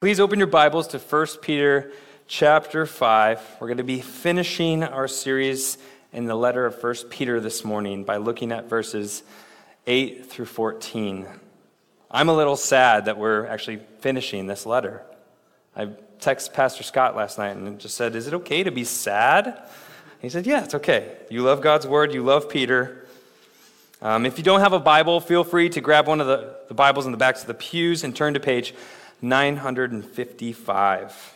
Please open your Bibles to 1 Peter chapter 5. We're going to be finishing our series in the letter of 1 Peter this morning by looking at verses 8 through 14. I'm a little sad that we're actually finishing this letter. I texted Pastor Scott last night and just said, Is it okay to be sad? He said, Yeah, it's okay. You love God's word, you love Peter. Um, if you don't have a Bible, feel free to grab one of the, the Bibles in the backs of the pews and turn to page 955.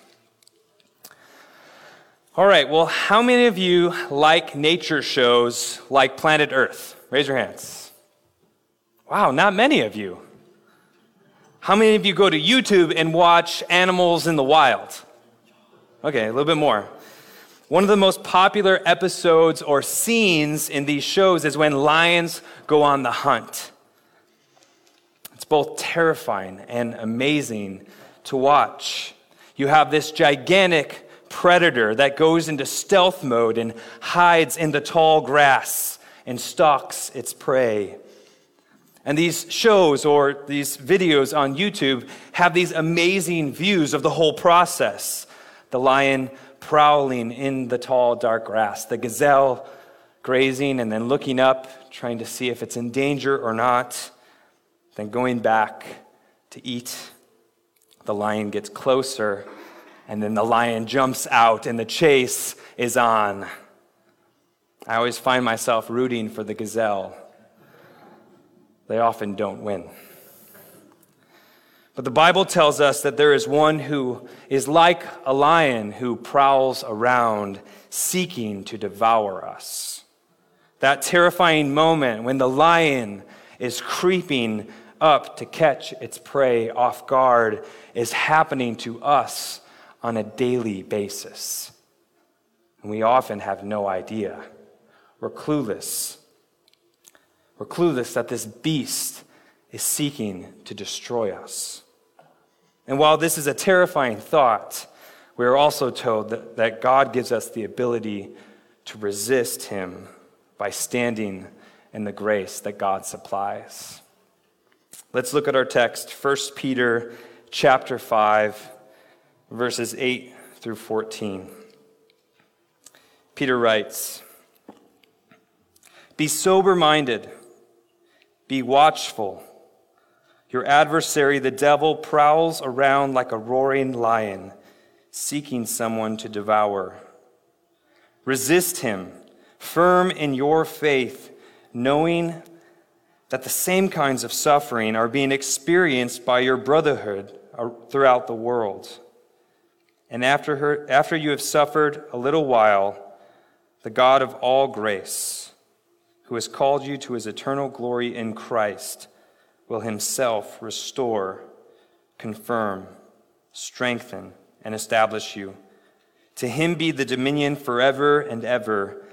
All right, well, how many of you like nature shows like Planet Earth? Raise your hands. Wow, not many of you. How many of you go to YouTube and watch animals in the wild? Okay, a little bit more. One of the most popular episodes or scenes in these shows is when lions go on the hunt both terrifying and amazing to watch. You have this gigantic predator that goes into stealth mode and hides in the tall grass and stalks its prey. And these shows or these videos on YouTube have these amazing views of the whole process. The lion prowling in the tall, dark grass, the gazelle grazing and then looking up, trying to see if it's in danger or not. Then going back to eat, the lion gets closer, and then the lion jumps out, and the chase is on. I always find myself rooting for the gazelle. They often don't win. But the Bible tells us that there is one who is like a lion who prowls around seeking to devour us. That terrifying moment when the lion is creeping up to catch its prey off guard is happening to us on a daily basis. And we often have no idea. We're clueless. We're clueless that this beast is seeking to destroy us. And while this is a terrifying thought, we are also told that, that God gives us the ability to resist him by standing in the grace that God supplies. Let's look at our text, 1 Peter chapter 5, verses 8 through 14. Peter writes, Be sober minded, be watchful. Your adversary, the devil, prowls around like a roaring lion, seeking someone to devour. Resist him, firm in your faith, knowing that the same kinds of suffering are being experienced by your brotherhood uh, throughout the world. And after, her, after you have suffered a little while, the God of all grace, who has called you to his eternal glory in Christ, will himself restore, confirm, strengthen, and establish you. To him be the dominion forever and ever.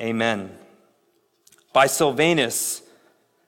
Amen. By Silvanus,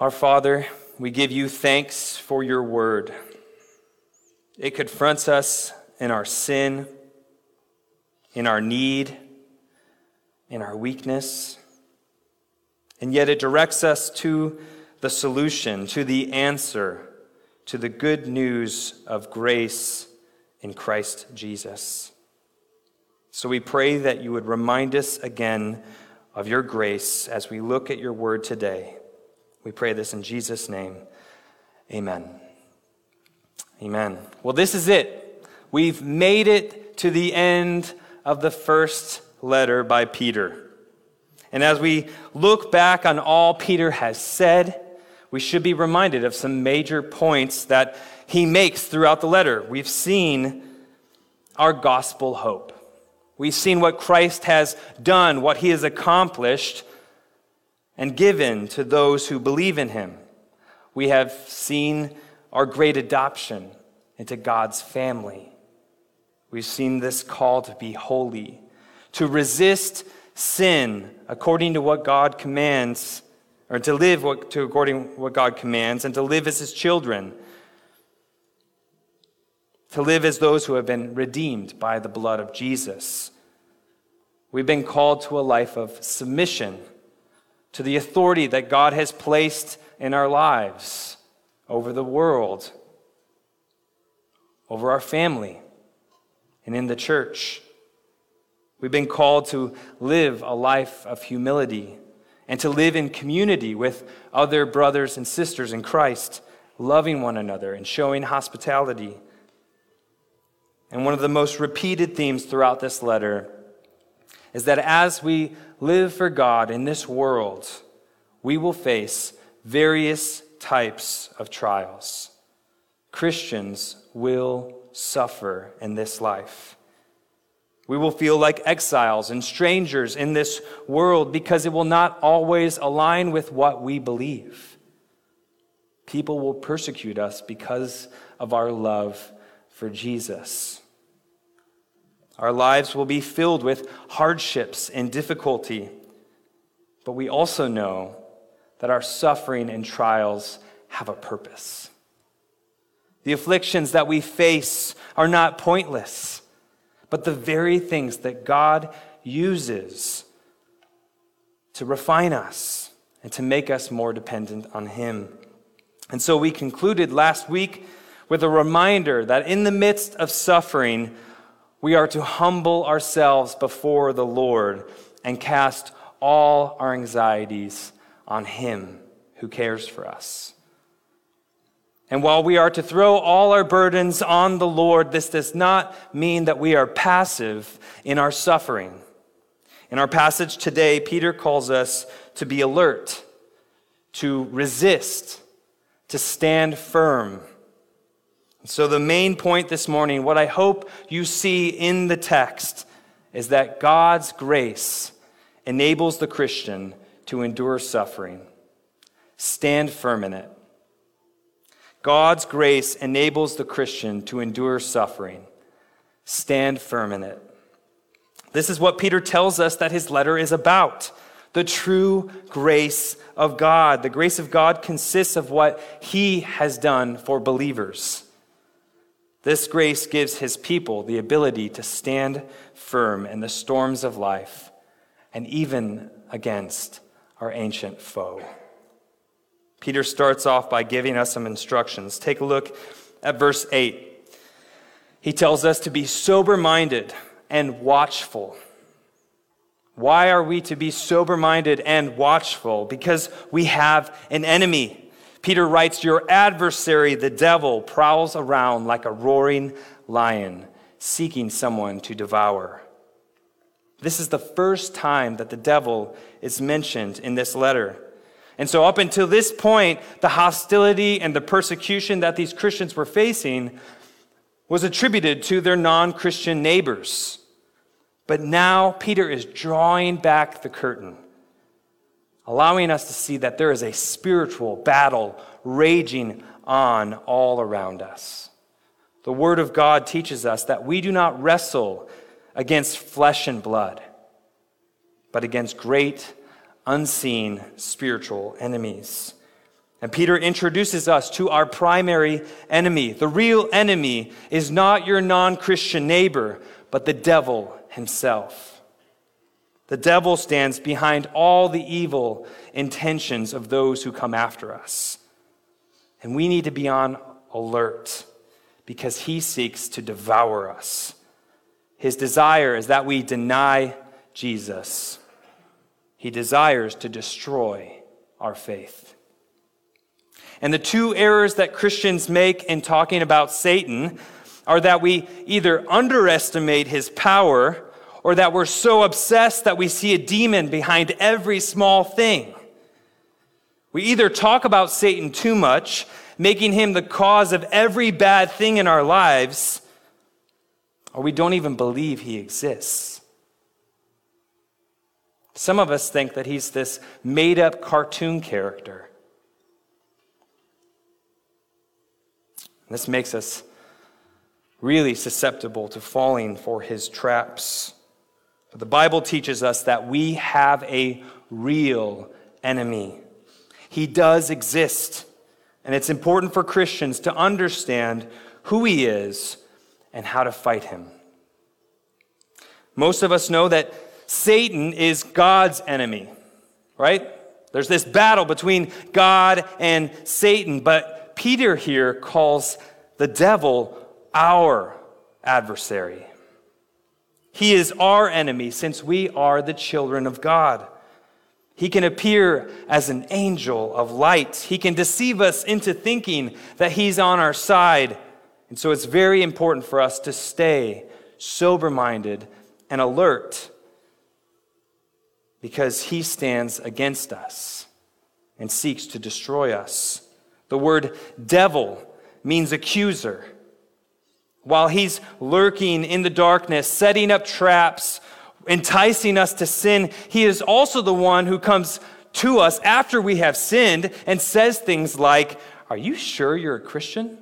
Our Father, we give you thanks for your word. It confronts us in our sin, in our need, in our weakness, and yet it directs us to the solution, to the answer, to the good news of grace in Christ Jesus. So we pray that you would remind us again of your grace as we look at your word today. We pray this in Jesus' name. Amen. Amen. Well, this is it. We've made it to the end of the first letter by Peter. And as we look back on all Peter has said, we should be reminded of some major points that he makes throughout the letter. We've seen our gospel hope. We've seen what Christ has done, what he has accomplished and given to those who believe in him. We have seen our great adoption into God's family. We've seen this call to be holy, to resist sin according to what God commands, or to live what, to according to what God commands, and to live as his children, to live as those who have been redeemed by the blood of Jesus. We've been called to a life of submission to the authority that God has placed in our lives over the world, over our family, and in the church. We've been called to live a life of humility and to live in community with other brothers and sisters in Christ, loving one another and showing hospitality. And one of the most repeated themes throughout this letter is that as we live for God in this world, we will face various types of trials. Christians will suffer in this life. We will feel like exiles and strangers in this world because it will not always align with what we believe. People will persecute us because of our love for Jesus. Our lives will be filled with hardships and difficulty, but we also know that our suffering and trials have a purpose. The afflictions that we face are not pointless but the very things that God uses to refine us and to make us more dependent on Him. And so we concluded last week with a reminder that in the midst of suffering, we are to humble ourselves before the Lord and cast all our anxieties on Him who cares for us. And while we are to throw all our burdens on the Lord, this does not mean that we are passive in our suffering. In our passage today, Peter calls us to be alert, to resist, to stand firm. So, the main point this morning, what I hope you see in the text, is that God's grace enables the Christian to endure suffering. Stand firm in it. God's grace enables the Christian to endure suffering. Stand firm in it. This is what Peter tells us that his letter is about the true grace of God. The grace of God consists of what he has done for believers. This grace gives his people the ability to stand firm in the storms of life and even against our ancient foe. Peter starts off by giving us some instructions. Take a look at verse 8. He tells us to be sober minded and watchful. Why are we to be sober minded and watchful? Because we have an enemy. Peter writes, Your adversary, the devil, prowls around like a roaring lion, seeking someone to devour. This is the first time that the devil is mentioned in this letter. And so, up until this point, the hostility and the persecution that these Christians were facing was attributed to their non Christian neighbors. But now, Peter is drawing back the curtain, allowing us to see that there is a spiritual battle raging on all around us. The Word of God teaches us that we do not wrestle against flesh and blood, but against great unseen spiritual enemies. And Peter introduces us to our primary enemy. The real enemy is not your non Christian neighbor, but the devil himself. The devil stands behind all the evil intentions of those who come after us. And we need to be on alert because he seeks to devour us. His desire is that we deny Jesus he desires to destroy our faith. And the two errors that Christians make in talking about Satan are that we either underestimate his power or that we're so obsessed that we see a demon behind every small thing. We either talk about Satan too much, making him the cause of every bad thing in our lives, or we don't even believe he exists. Some of us think that he's this made up cartoon character. This makes us really susceptible to falling for his traps. But the Bible teaches us that we have a real enemy. He does exist. And it's important for Christians to understand who he is and how to fight him. Most of us know that Satan is God's enemy, right? There's this battle between God and Satan, but Peter here calls the devil our adversary. He is our enemy since we are the children of God. He can appear as an angel of light. He can deceive us into thinking that he's on our side. And so it's very important for us to stay sober minded and alert because he stands against us and seeks to destroy us. The word devil means accuser. While he's lurking in the darkness, setting up traps, enticing us to sin, he is also the one who comes to us after we have sinned and says things like, Are you sure you're a Christian?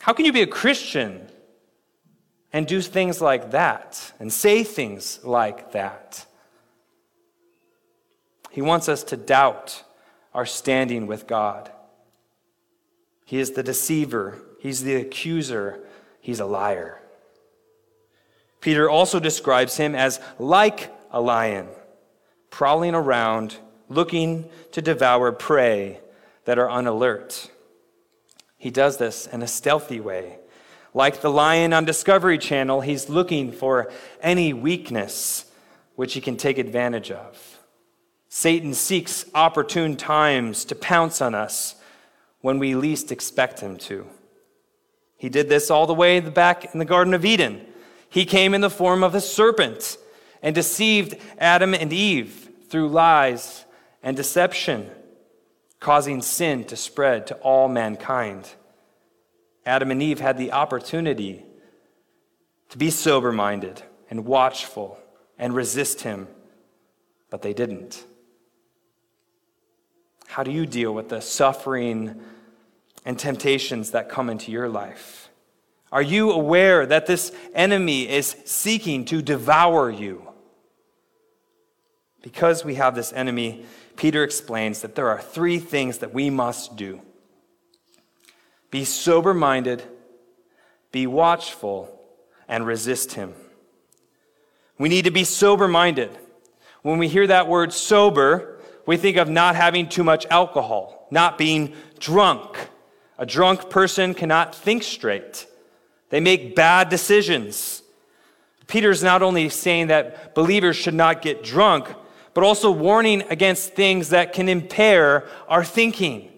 How can you be a Christian and do things like that and say things like that? He wants us to doubt our standing with God. He is the deceiver, he's the accuser, he's a liar. Peter also describes him as like a lion, prowling around, looking to devour prey that are unalert. He does this in a stealthy way. Like the lion on Discovery Channel, he's looking for any weakness which he can take advantage of. Satan seeks opportune times to pounce on us when we least expect him to. He did this all the way back in the Garden of Eden. He came in the form of a serpent and deceived Adam and Eve through lies and deception, causing sin to spread to all mankind. Adam and Eve had the opportunity to be sober minded and watchful and resist him, but they didn't. How do you deal with the suffering and temptations that come into your life? Are you aware that this enemy is seeking to devour you? Because we have this enemy, Peter explains that there are three things that we must do be sober minded, be watchful, and resist him. We need to be sober minded. When we hear that word sober, we think of not having too much alcohol, not being drunk. A drunk person cannot think straight. They make bad decisions. Peter's not only saying that believers should not get drunk, but also warning against things that can impair our thinking,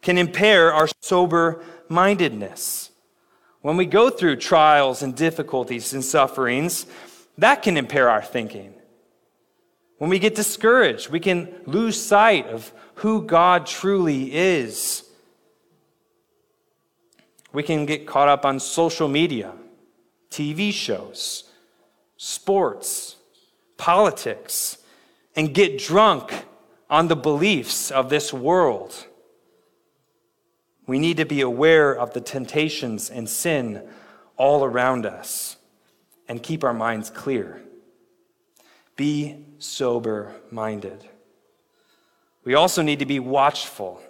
can impair our sober mindedness. When we go through trials and difficulties and sufferings, that can impair our thinking. When we get discouraged, we can lose sight of who God truly is. We can get caught up on social media, TV shows, sports, politics, and get drunk on the beliefs of this world. We need to be aware of the temptations and sin all around us and keep our minds clear. Be sober minded. We also need to be watchful.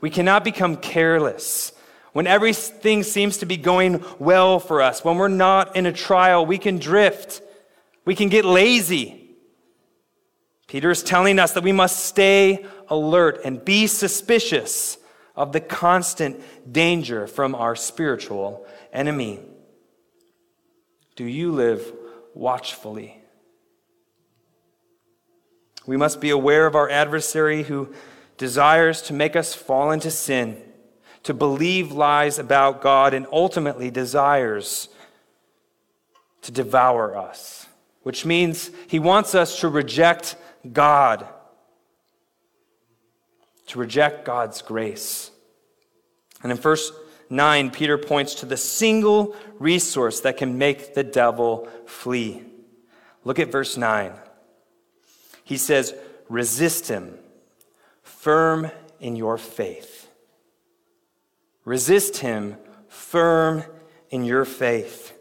We cannot become careless when everything seems to be going well for us, when we're not in a trial, we can drift. We can get lazy. Peter is telling us that we must stay alert and be suspicious of the constant danger from our spiritual enemy. Do you live watchfully? We must be aware of our adversary who desires to make us fall into sin to believe lies about God, and ultimately desires to devour us, which means he wants us to reject God, to reject God's grace. And in verse 9, Peter points to the single resource that can make the devil flee. Look at verse 9. He says, Resist him, firm in your faith. Resist him firm in your faith.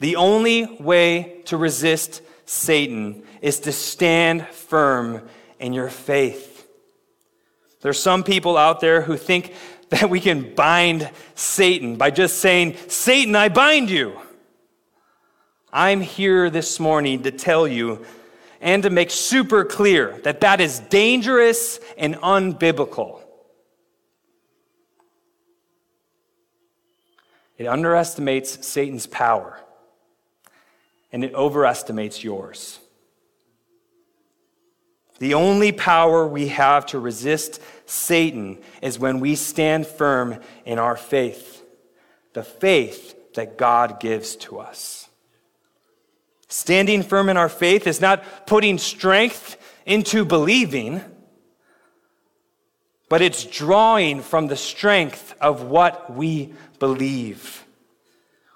The only way to resist Satan is to stand firm in your faith. There are some people out there who think that we can bind Satan by just saying, Satan, I bind you. I'm here this morning to tell you and to make super clear that that is dangerous and unbiblical. It underestimates Satan's power and it overestimates yours. The only power we have to resist Satan is when we stand firm in our faith, the faith that God gives to us. Standing firm in our faith is not putting strength into believing, but it's drawing from the strength of what we believe.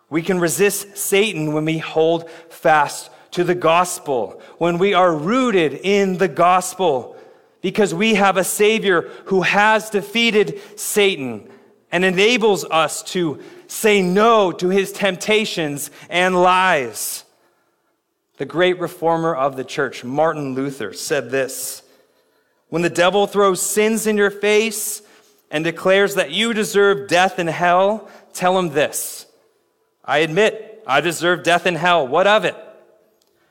We can resist Satan when we hold fast to the gospel, when we are rooted in the gospel, because we have a Savior who has defeated Satan and enables us to say no to his temptations and lies. The great reformer of the church, Martin Luther, said this When the devil throws sins in your face and declares that you deserve death in hell, tell him this I admit I deserve death in hell. What of it?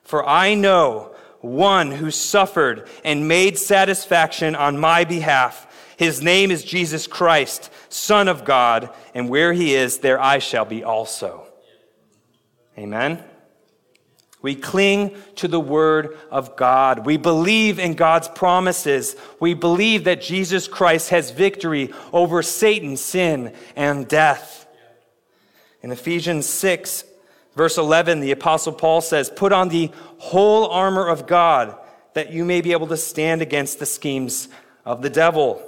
For I know one who suffered and made satisfaction on my behalf. His name is Jesus Christ, Son of God, and where he is, there I shall be also. Amen. We cling to the word of God. We believe in God's promises. We believe that Jesus Christ has victory over Satan, sin, and death. In Ephesians 6, verse 11, the Apostle Paul says, Put on the whole armor of God that you may be able to stand against the schemes of the devil.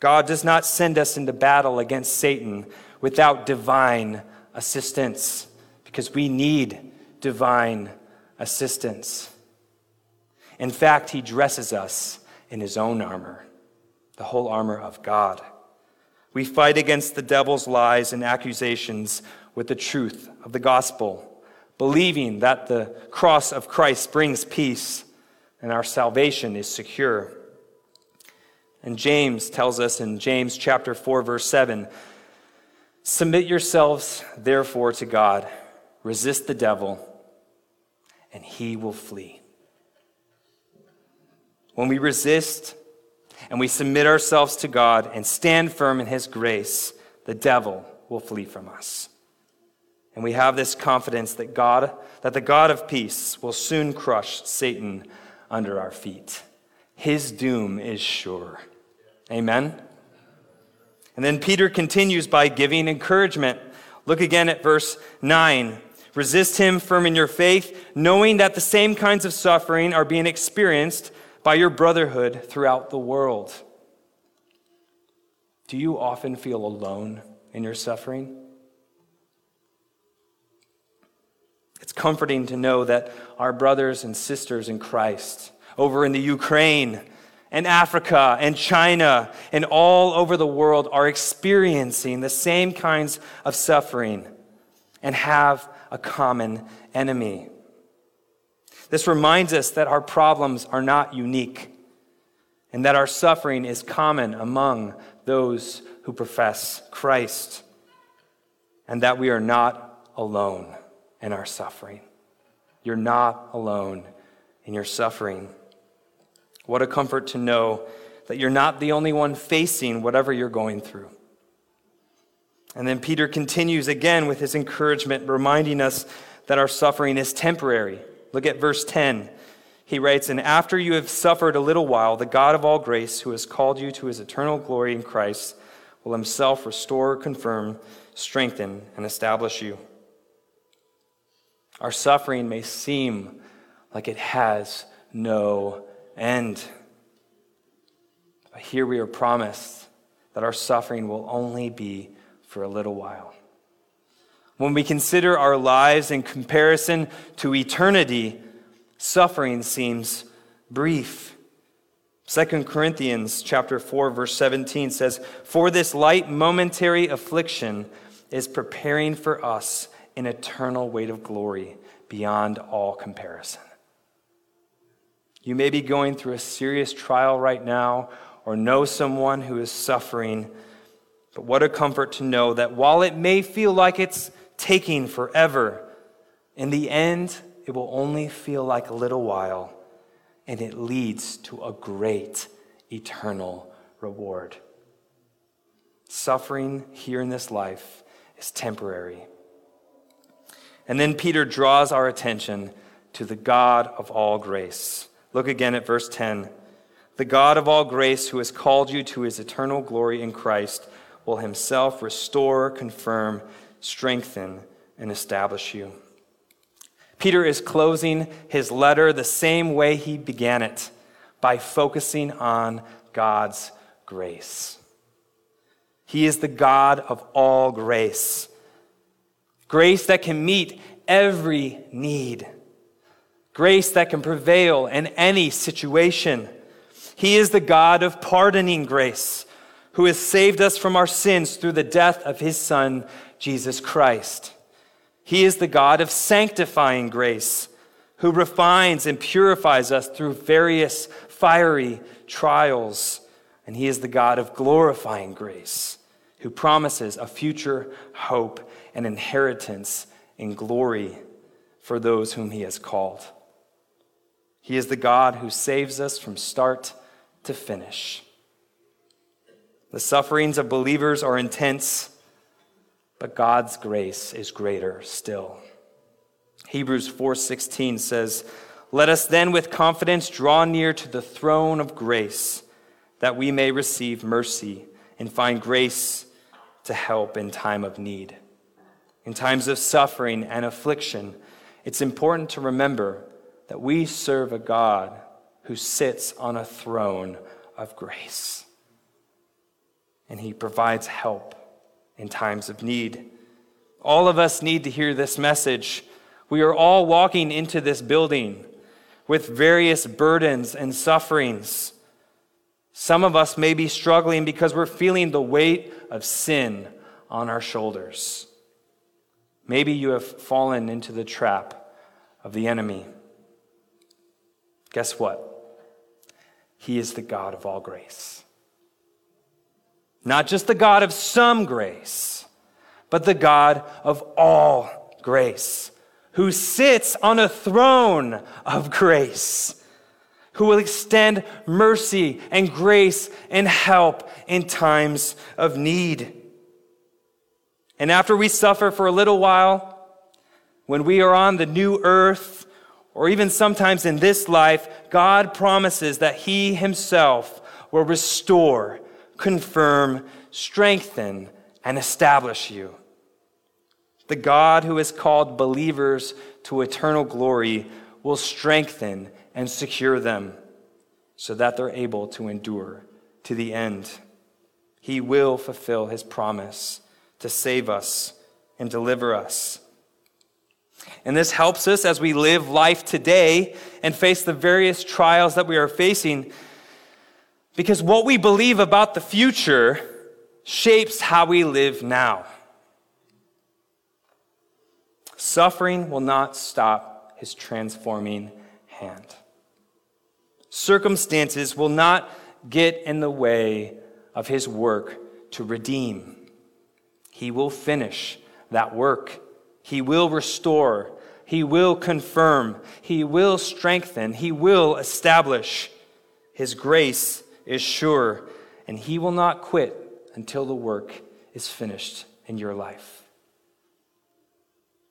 God does not send us into battle against Satan without divine assistance because we need divine assistance. In fact, he dresses us in his own armor, the whole armor of God. We fight against the devil's lies and accusations with the truth of the gospel, believing that the cross of Christ brings peace and our salvation is secure. And James tells us in James chapter 4 verse 7, submit yourselves therefore to God, resist the devil, and he will flee. When we resist and we submit ourselves to God and stand firm in His grace, the devil will flee from us. And we have this confidence that God, that the God of peace will soon crush Satan under our feet. His doom is sure. Amen. And then Peter continues by giving encouragement. Look again at verse 9. Resist him firm in your faith, knowing that the same kinds of suffering are being experienced by your brotherhood throughout the world. Do you often feel alone in your suffering? It's comforting to know that our brothers and sisters in Christ over in the Ukraine and Africa and China and all over the world are experiencing the same kinds of suffering and have a common enemy. This reminds us that our problems are not unique and that our suffering is common among those who profess Christ and that we are not alone in our suffering. You're not alone in your suffering. What a comfort to know that you're not the only one facing whatever you're going through. And then Peter continues again with his encouragement, reminding us that our suffering is temporary Look at verse 10. He writes, And after you have suffered a little while, the God of all grace, who has called you to his eternal glory in Christ, will himself restore, confirm, strengthen, and establish you. Our suffering may seem like it has no end. But here we are promised that our suffering will only be for a little while. When we consider our lives in comparison to eternity, suffering seems brief. 2 Corinthians chapter 4 verse 17 says, "For this light momentary affliction is preparing for us an eternal weight of glory beyond all comparison." You may be going through a serious trial right now or know someone who is suffering, but what a comfort to know that while it may feel like it's taking forever, in the end it will only feel like a little while and it leads to a great eternal reward. Suffering here in this life is temporary. And then Peter draws our attention to the God of all grace. Look again at verse 10. The God of all grace, who has called you to his eternal glory in Christ, will himself restore, confirm, strengthen, and establish you. Peter is closing his letter the same way he began it by focusing on God's grace. He is the God of all grace. Grace that can meet every need. Grace that can prevail in any situation. He is the God of pardoning grace, who has saved us from our sins through the death of his Son, Jesus Christ. He is the God of sanctifying grace, who refines and purifies us through various fiery trials. And He is the God of glorifying grace, who promises a future hope and inheritance in glory for those whom He has called. He is the God who saves us from start to finish. The sufferings of believers are intense but God's grace is greater still. Hebrews 4:16 says, "Let us then with confidence draw near to the throne of grace, that we may receive mercy and find grace to help in time of need." In times of suffering and affliction, it's important to remember that we serve a God who sits on a throne of grace. And he provides help in times of need. All of us need to hear this message. We are all walking into this building with various burdens and sufferings. Some of us may be struggling because we're feeling the weight of sin on our shoulders. Maybe you have fallen into the trap of the enemy. Guess what? He is the God of all grace. Not just the God of some grace, but the God of all grace, who sits on a throne of grace, who will extend mercy and grace and help in times of need. And after we suffer for a little while, when we are on the new earth, or even sometimes in this life, God promises that He Himself will restore confirm, strengthen, and establish you. The God who has called believers to eternal glory will strengthen and secure them so that they're able to endure to the end. He will fulfill his promise to save us and deliver us. And this helps us as we live life today and face the various trials that we are facing because what we believe about the future shapes how we live now. Suffering will not stop his transforming hand. Circumstances will not get in the way of his work to redeem. He will finish that work. He will restore. He will confirm. He will strengthen. He will establish. His grace is sure, and he will not quit until the work is finished in your life.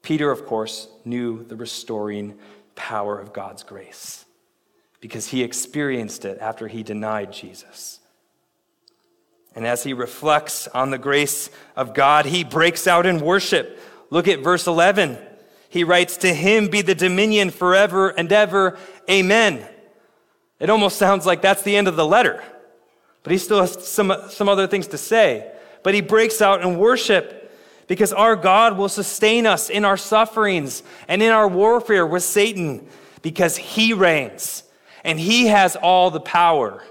Peter, of course, knew the restoring power of God's grace because he experienced it after he denied Jesus. And as he reflects on the grace of God, he breaks out in worship. Look at verse 11. He writes, To him be the dominion forever and ever. Amen. It almost sounds like that's the end of the letter. But he still has some, some other things to say. But he breaks out in worship because our God will sustain us in our sufferings and in our warfare with Satan because he reigns and he has all the power.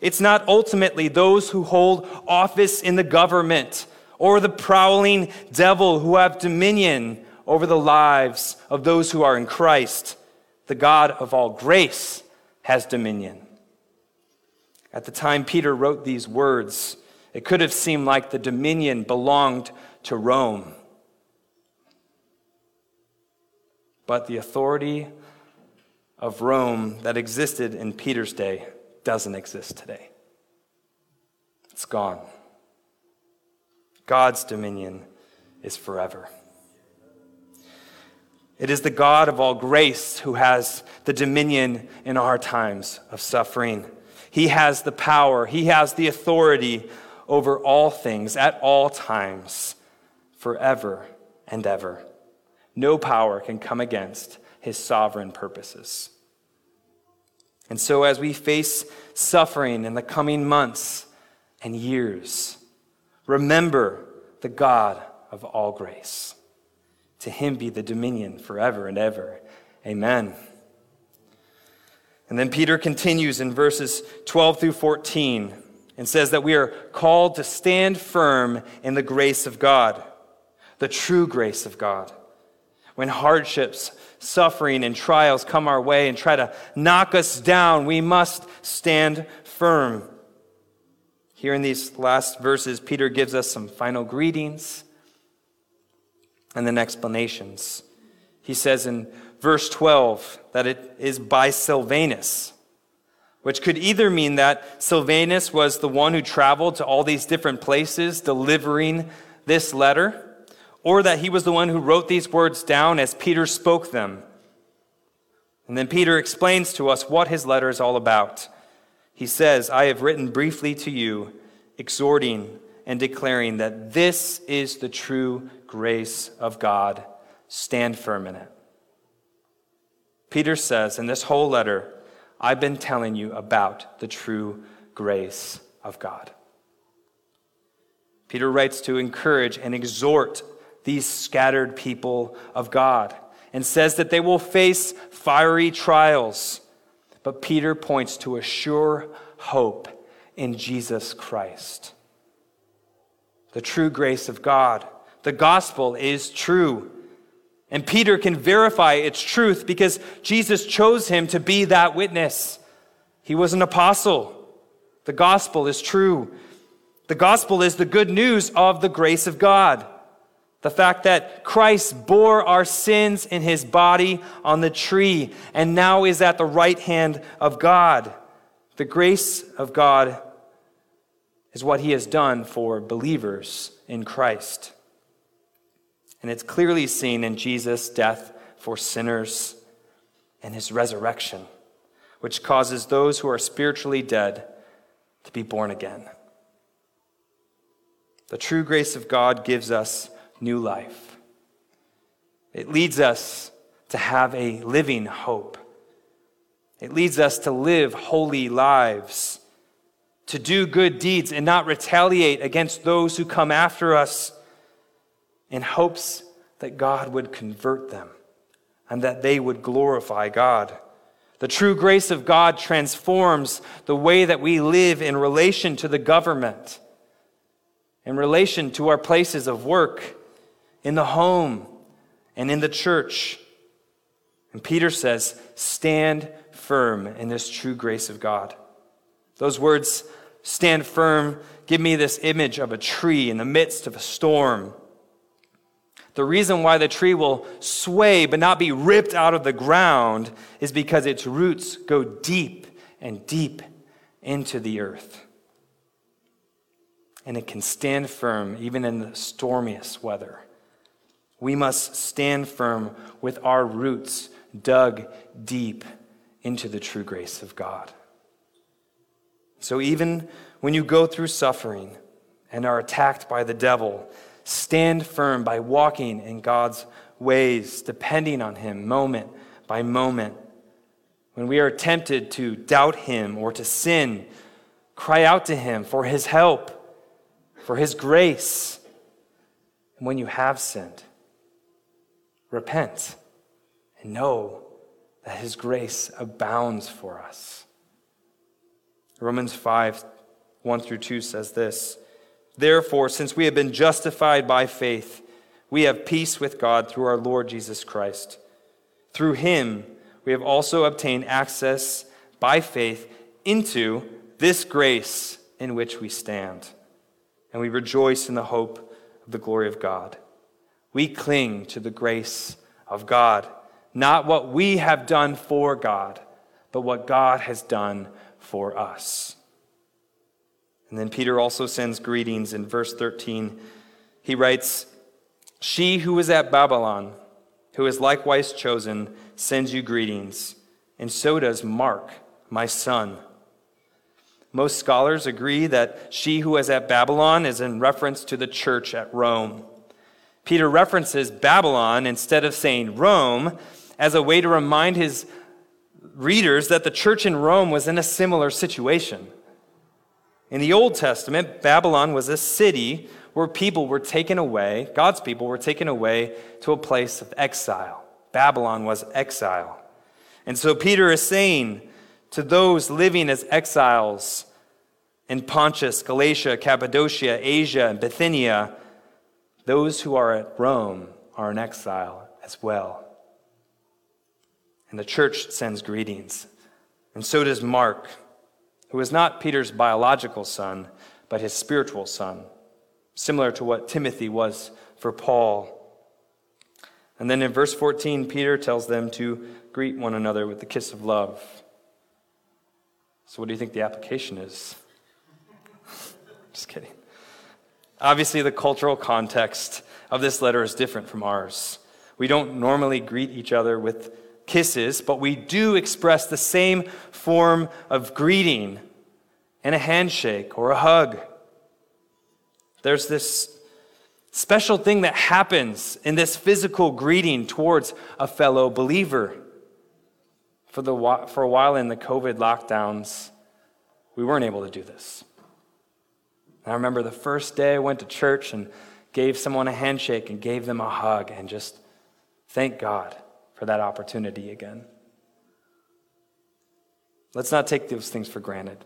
It's not ultimately those who hold office in the government or the prowling devil who have dominion over the lives of those who are in Christ. The God of all grace has dominion. At the time Peter wrote these words, it could have seemed like the dominion belonged to Rome. But the authority of Rome that existed in Peter's day doesn't exist today. It's gone. God's dominion is forever. It is the God of all grace who has the dominion in our times of suffering. He has the power, He has the authority over all things at all times, forever and ever. No power can come against His sovereign purposes. And so, as we face suffering in the coming months and years, remember the God of all grace. To him be the dominion forever and ever. Amen. And then Peter continues in verses 12 through 14 and says that we are called to stand firm in the grace of God, the true grace of God. When hardships, suffering, and trials come our way and try to knock us down, we must stand firm. Here in these last verses, Peter gives us some final greetings and then explanations. He says in verse 12 that it is by Silvanus, which could either mean that Silvanus was the one who traveled to all these different places delivering this letter, or that he was the one who wrote these words down as Peter spoke them. And then Peter explains to us what his letter is all about. He says, I have written briefly to you, exhorting and declaring that this is the true grace of God. Stand firm in it. Peter says in this whole letter, I've been telling you about the true grace of God. Peter writes to encourage and exhort these scattered people of God and says that they will face fiery trials. But Peter points to a sure hope in Jesus Christ. The true grace of God. The gospel is true. And Peter can verify its truth because Jesus chose him to be that witness. He was an apostle. The gospel is true. The gospel is the good news of the grace of God. The fact that Christ bore our sins in his body on the tree and now is at the right hand of God. The grace of God is what he has done for believers in Christ. And it's clearly seen in Jesus' death for sinners and his resurrection, which causes those who are spiritually dead to be born again. The true grace of God gives us new life. It leads us to have a living hope. It leads us to live holy lives, to do good deeds and not retaliate against those who come after us in hopes that God would convert them and that they would glorify God. The true grace of God transforms the way that we live in relation to the government, in relation to our places of work, in the home and in the church. And Peter says, stand firm in this true grace of God. Those words, stand firm, give me this image of a tree in the midst of a storm. The reason why the tree will sway but not be ripped out of the ground is because its roots go deep and deep into the earth. And it can stand firm even in the stormiest weather. We must stand firm with our roots dug deep into the true grace of God. So even when you go through suffering and are attacked by the devil, stand firm by walking in God's ways, depending on Him moment by moment. When we are tempted to doubt Him or to sin, cry out to Him for His help, for His grace. And when you have sinned, repent and know that His grace abounds for us. Romans 5 1 through 2 says this Therefore, since we have been justified by faith, we have peace with God through our Lord Jesus Christ. Through him, we have also obtained access by faith into this grace in which we stand. And we rejoice in the hope of the glory of God. We cling to the grace of God, not what we have done for God, but what God has done for us. And then Peter also sends greetings in verse 13. He writes, She who is at Babylon, who is likewise chosen, sends you greetings, and so does Mark, my son. Most scholars agree that she who is at Babylon is in reference to the church at Rome. Peter references Babylon instead of saying Rome as a way to remind his readers that the church in Rome was in a similar situation. In the Old Testament, Babylon was a city where people were taken away, God's people were taken away to a place of exile. Babylon was exile. And so Peter is saying to those living as exiles in Pontus, Galatia, Cappadocia, Asia, and Bithynia, those who are at Rome are in exile as well. And the church sends greetings. And so does Mark who was not Peter's biological son, but his spiritual son, similar to what Timothy was for Paul. And then in verse 14, Peter tells them to greet one another with the kiss of love. So, what do you think the application is? Just kidding. Obviously, the cultural context of this letter is different from ours. We don't normally greet each other with kisses, but we do express the same form of greeting in a handshake or a hug. There's this special thing that happens in this physical greeting towards a fellow believer. For, the, for a while in the COVID lockdowns, we weren't able to do this. I remember the first day I went to church and gave someone a handshake and gave them a hug and just thank God for that opportunity again. Let's not take those things for granted.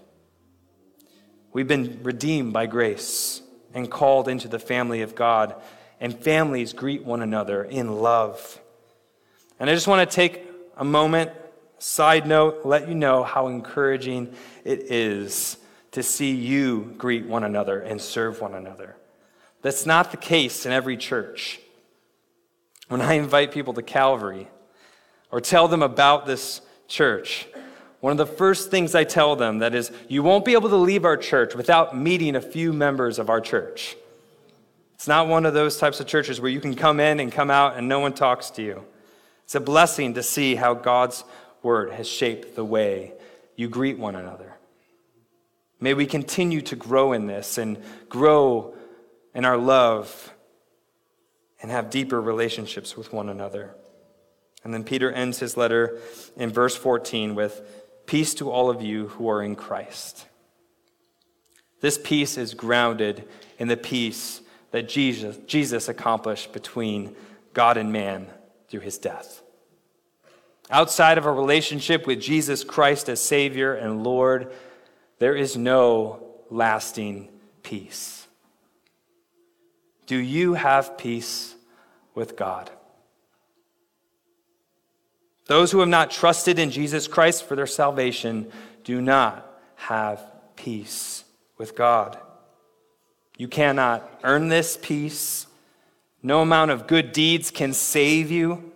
We've been redeemed by grace and called into the family of God, and families greet one another in love. And I just want to take a moment, side note, let you know how encouraging it is to see you greet one another and serve one another. That's not the case in every church. When I invite people to Calvary, or tell them about this church, one of the first things I tell them that is, you won't be able to leave our church without meeting a few members of our church. It's not one of those types of churches where you can come in and come out and no one talks to you. It's a blessing to see how God's word has shaped the way you greet one another. May we continue to grow in this and grow in our love and have deeper relationships with one another. And then Peter ends his letter in verse 14 with Peace to all of you who are in Christ. This peace is grounded in the peace that Jesus, Jesus accomplished between God and man through his death. Outside of a relationship with Jesus Christ as Savior and Lord, there is no lasting peace. Do you have peace with God? Those who have not trusted in Jesus Christ for their salvation do not have peace with God. You cannot earn this peace. No amount of good deeds can save you.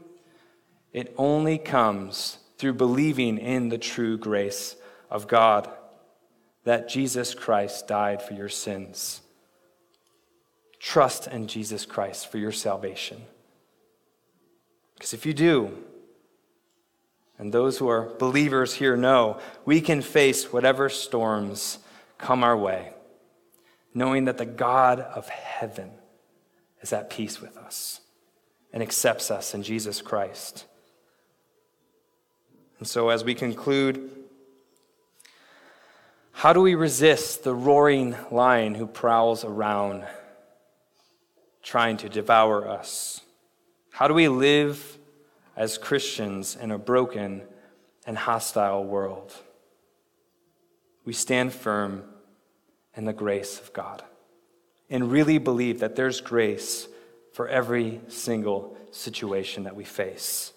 It only comes through believing in the true grace of God that Jesus Christ died for your sins. Trust in Jesus Christ for your salvation. Because if you do, and those who are believers here know we can face whatever storms come our way, knowing that the God of heaven is at peace with us and accepts us in Jesus Christ. And so, as we conclude, how do we resist the roaring lion who prowls around trying to devour us? How do we live as Christians in a broken and hostile world. we stand firm in the grace of God and really believe that there's grace for every single situation that we face.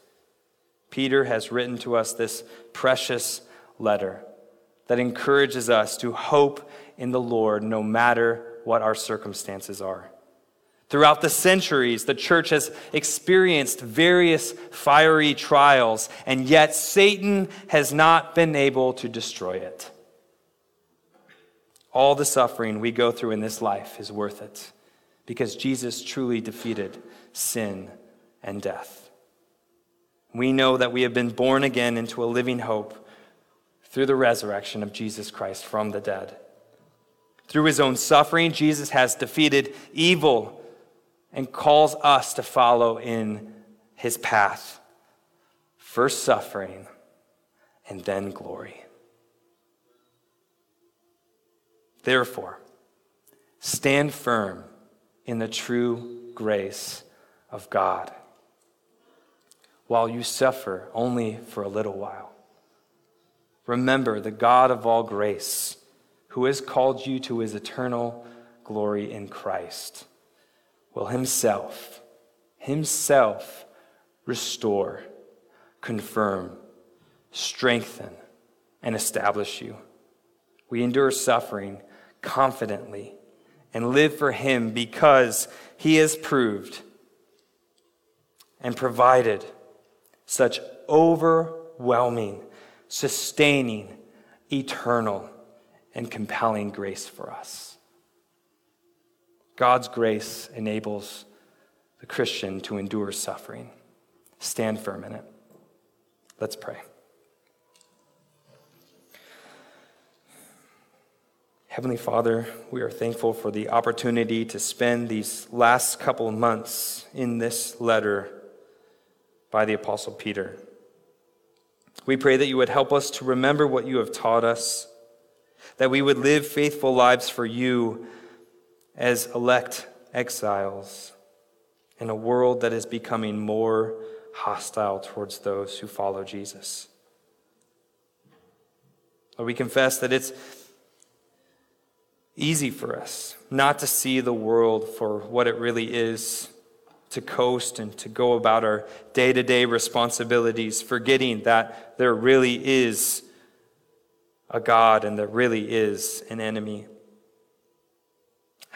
Peter has written to us this precious letter that encourages us to hope in the Lord no matter what our circumstances are. Throughout the centuries, the church has experienced various fiery trials, and yet Satan has not been able to destroy it. All the suffering we go through in this life is worth it because Jesus truly defeated sin and death. We know that we have been born again into a living hope through the resurrection of Jesus Christ from the dead. Through his own suffering, Jesus has defeated evil and calls us to follow in his path. First suffering and then glory. Therefore, stand firm in the true grace of God while you suffer only for a little while. Remember the God of all grace, who has called you to his eternal glory in Christ, will himself, himself restore, confirm, strengthen, and establish you. We endure suffering confidently and live for Him because He has proved and provided such overwhelming, sustaining, eternal, and compelling grace for us. God's grace enables the Christian to endure suffering. Stand firm in it. Let's pray. Heavenly Father, we are thankful for the opportunity to spend these last couple months in this letter by the Apostle Peter. We pray that you would help us to remember what you have taught us, that we would live faithful lives for you as elect exiles in a world that is becoming more hostile towards those who follow Jesus. Lord, we confess that it's easy for us not to see the world for what it really is, to coast and to go about our day to day responsibilities, forgetting that there really is a God and there really is an enemy.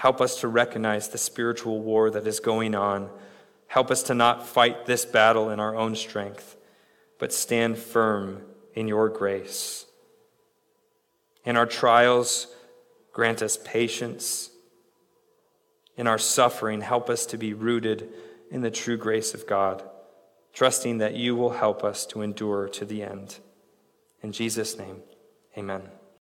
Help us to recognize the spiritual war that is going on. Help us to not fight this battle in our own strength, but stand firm in your grace. In our trials, Grant us patience. In our suffering, help us to be rooted in the true grace of God, trusting that you will help us to endure to the end. In Jesus' name, amen.